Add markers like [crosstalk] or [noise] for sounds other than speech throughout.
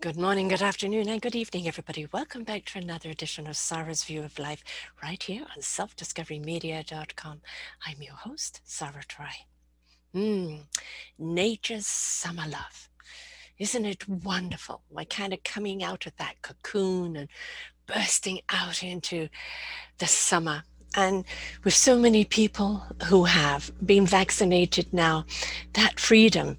Good morning, good afternoon, and good evening, everybody. Welcome back to another edition of Sarah's View of Life right here on selfdiscoverymedia.com. I'm your host, Sarah Troy. Mm, nature's summer love. Isn't it wonderful? We're kind of coming out of that cocoon and bursting out into the summer. And with so many people who have been vaccinated now, that freedom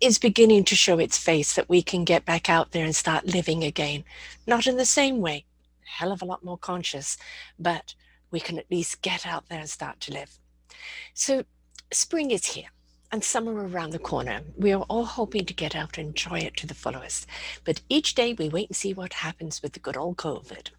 is beginning to show its face that we can get back out there and start living again. Not in the same way, hell of a lot more conscious, but we can at least get out there and start to live. So, spring is here and summer around the corner. We are all hoping to get out and enjoy it to the fullest. But each day we wait and see what happens with the good old COVID.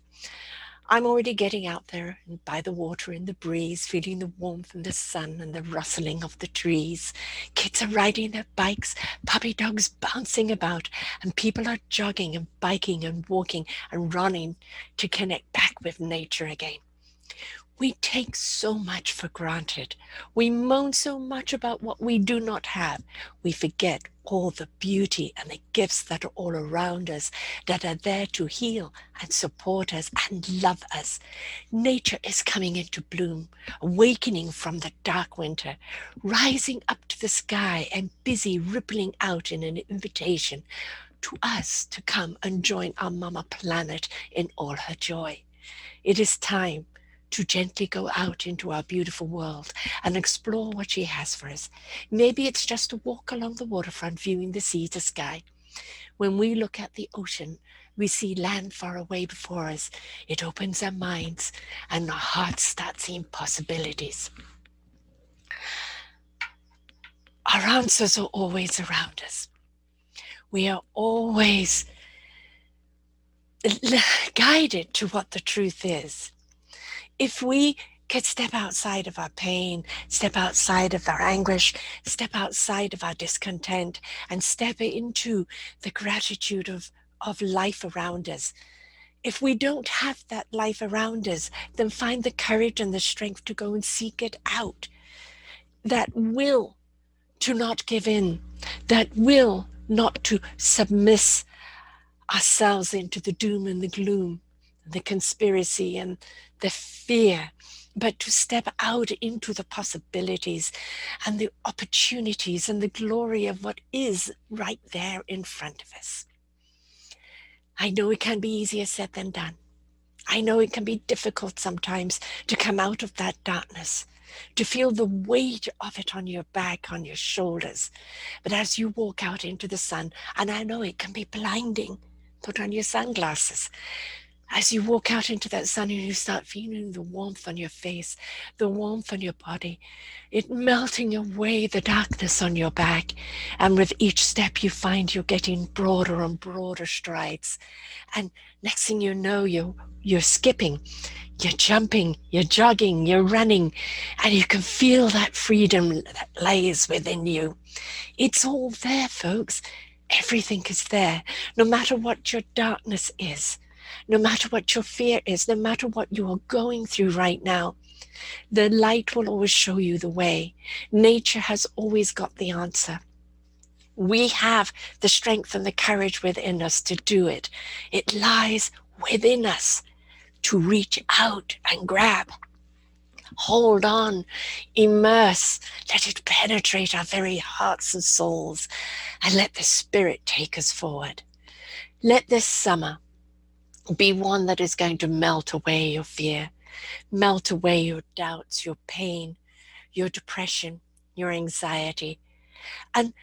I'm already getting out there and by the water in the breeze, feeling the warmth and the sun and the rustling of the trees. Kids are riding their bikes, puppy dogs bouncing about, and people are jogging and biking and walking and running to connect back with nature again. We take so much for granted. We moan so much about what we do not have. We forget all the beauty and the gifts that are all around us that are there to heal and support us and love us. Nature is coming into bloom, awakening from the dark winter, rising up to the sky and busy rippling out in an invitation to us to come and join our mama planet in all her joy. It is time to gently go out into our beautiful world and explore what she has for us. Maybe it's just a walk along the waterfront viewing the sea to sky. When we look at the ocean, we see land far away before us. It opens our minds and our hearts start seeing possibilities. Our answers are always around us. We are always guided to what the truth is if we could step outside of our pain, step outside of our anguish, step outside of our discontent, and step into the gratitude of, of life around us. If we don't have that life around us, then find the courage and the strength to go and seek it out. That will to not give in, that will not to submiss ourselves into the doom and the gloom, the conspiracy and the fear, but to step out into the possibilities and the opportunities and the glory of what is right there in front of us. I know it can be easier said than done. I know it can be difficult sometimes to come out of that darkness, to feel the weight of it on your back, on your shoulders. But as you walk out into the sun, and I know it can be blinding, put on your sunglasses as you walk out into that sun and you start feeling the warmth on your face, the warmth on your body, it melting away the darkness on your back. And with each step, you find you're getting broader and broader strides. And next thing you know, you're, you're skipping, you're jumping, you're jogging, you're running, and you can feel that freedom that lays within you. It's all there, folks. Everything is there, no matter what your darkness is no matter what your fear is, no matter what you are going through right now, the light will always show you the way. Nature has always got the answer. We have the strength and the courage within us to do it. It lies within us to reach out and grab. Hold on, immerse, let it penetrate our very hearts and souls, and let the Spirit take us forward. Let this summer be one that is going to melt away your fear, melt away your doubts, your pain, your depression, your anxiety. And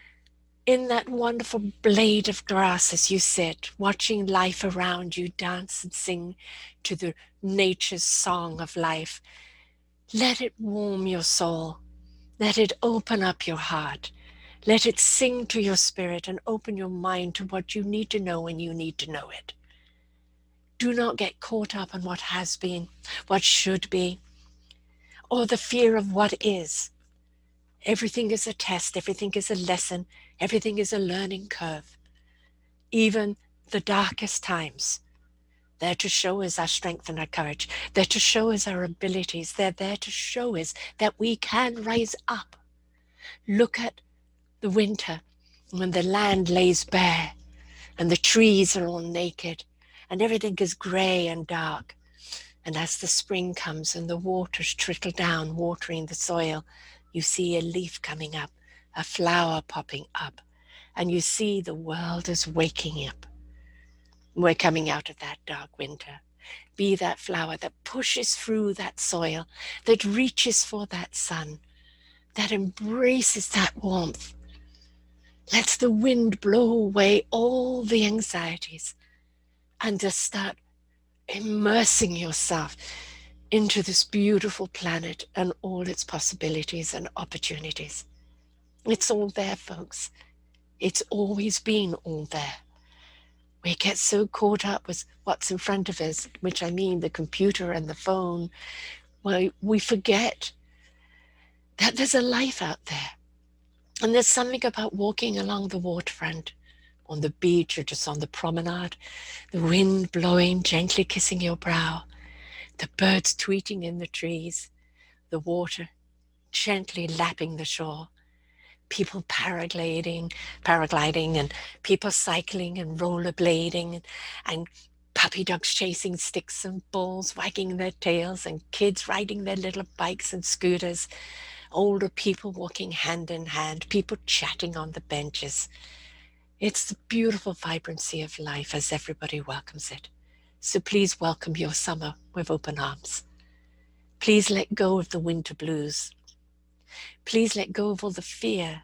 in that wonderful blade of grass as you sit, watching life around you dance and sing to the nature's song of life, let it warm your soul. Let it open up your heart. Let it sing to your spirit and open your mind to what you need to know when you need to know it. Do not get caught up in what has been, what should be, or the fear of what is. Everything is a test, everything is a lesson, everything is a learning curve. Even the darkest times. They're to show us our strength and our courage. They're to show us our abilities. They're there to show us that we can rise up. Look at the winter when the land lays bare and the trees are all naked and everything is grey and dark. And as the spring comes and the waters trickle down, watering the soil, you see a leaf coming up, a flower popping up, and you see the world is waking up. We're coming out of that dark winter. Be that flower that pushes through that soil, that reaches for that sun, that embraces that warmth, lets the wind blow away all the anxieties, and just start immersing yourself into this beautiful planet and all its possibilities and opportunities. It's all there, folks. It's always been all there. We get so caught up with what's in front of us, which I mean the computer and the phone, well, we forget that there's a life out there. And there's something about walking along the waterfront, on the beach, or just on the promenade, the wind blowing, gently kissing your brow, the birds tweeting in the trees, the water gently lapping the shore, people paragliding, paragliding, and people cycling and rollerblading, and, puppy dogs chasing sticks and balls, wagging their tails, and kids riding their little bikes and scooters, older people walking hand in hand, people chatting on the benches. It's the beautiful vibrancy of life as everybody welcomes it. So please welcome your summer with open arms. Please let go of the winter blues. Please let go of all the fear,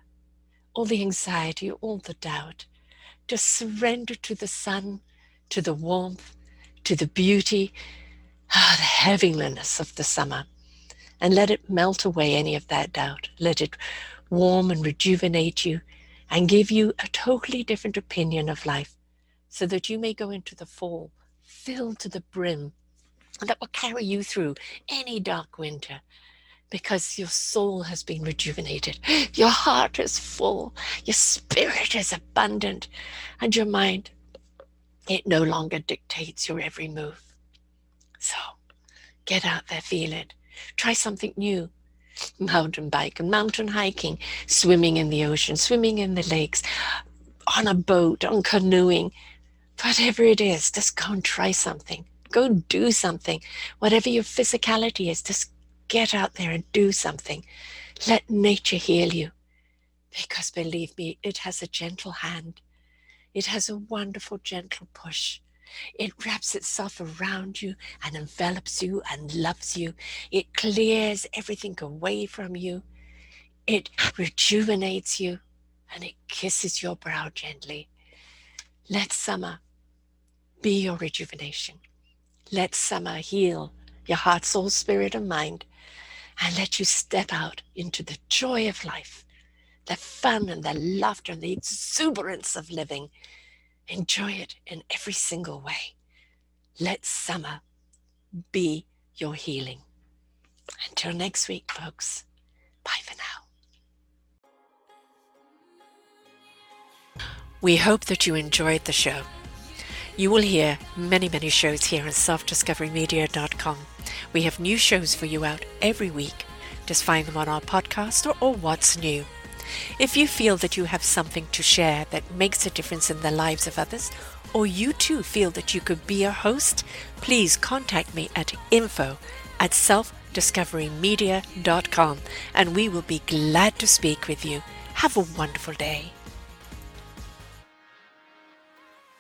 all the anxiety, all the doubt. Just surrender to the sun, to the warmth, to the beauty, ah, the heaviness of the summer, and let it melt away any of that doubt. Let it warm and rejuvenate you and give you a totally different opinion of life so that you may go into the fall filled to the brim that will carry you through any dark winter because your soul has been rejuvenated. [gasps] Your heart is full, your spirit is abundant, and your mind, it no longer dictates your every move. So get out there, feel it. Try something new. Mountain bike and mountain hiking, swimming in the ocean, swimming in the lakes, on a boat, on canoeing, whatever it is, just go and try something. Go do something. Whatever your physicality is, just get out there and do something. Let nature heal you. Because believe me, it has a gentle hand. It has a wonderful, gentle push. It wraps itself around you and envelops you and loves you. It clears everything away from you. It rejuvenates you and it kisses your brow gently. Let summer be your rejuvenation. Let summer heal your heart, soul, spirit, and mind, and let you step out into the joy of life, the fun and the laughter and the exuberance of living. Enjoy it in every single way. Let summer be your healing. Until next week, folks, bye for now. We hope that you enjoyed the show. You will hear many, many shows here on selfdiscoverymedia.com. We have new shows for you out every week. Just find them on our podcast or, or What's New. If you feel that you have something to share that makes a difference in the lives of others, or you too feel that you could be a host, please contact me at info at selfdiscoverymedia.com and we will be glad to speak with you. Have a wonderful day.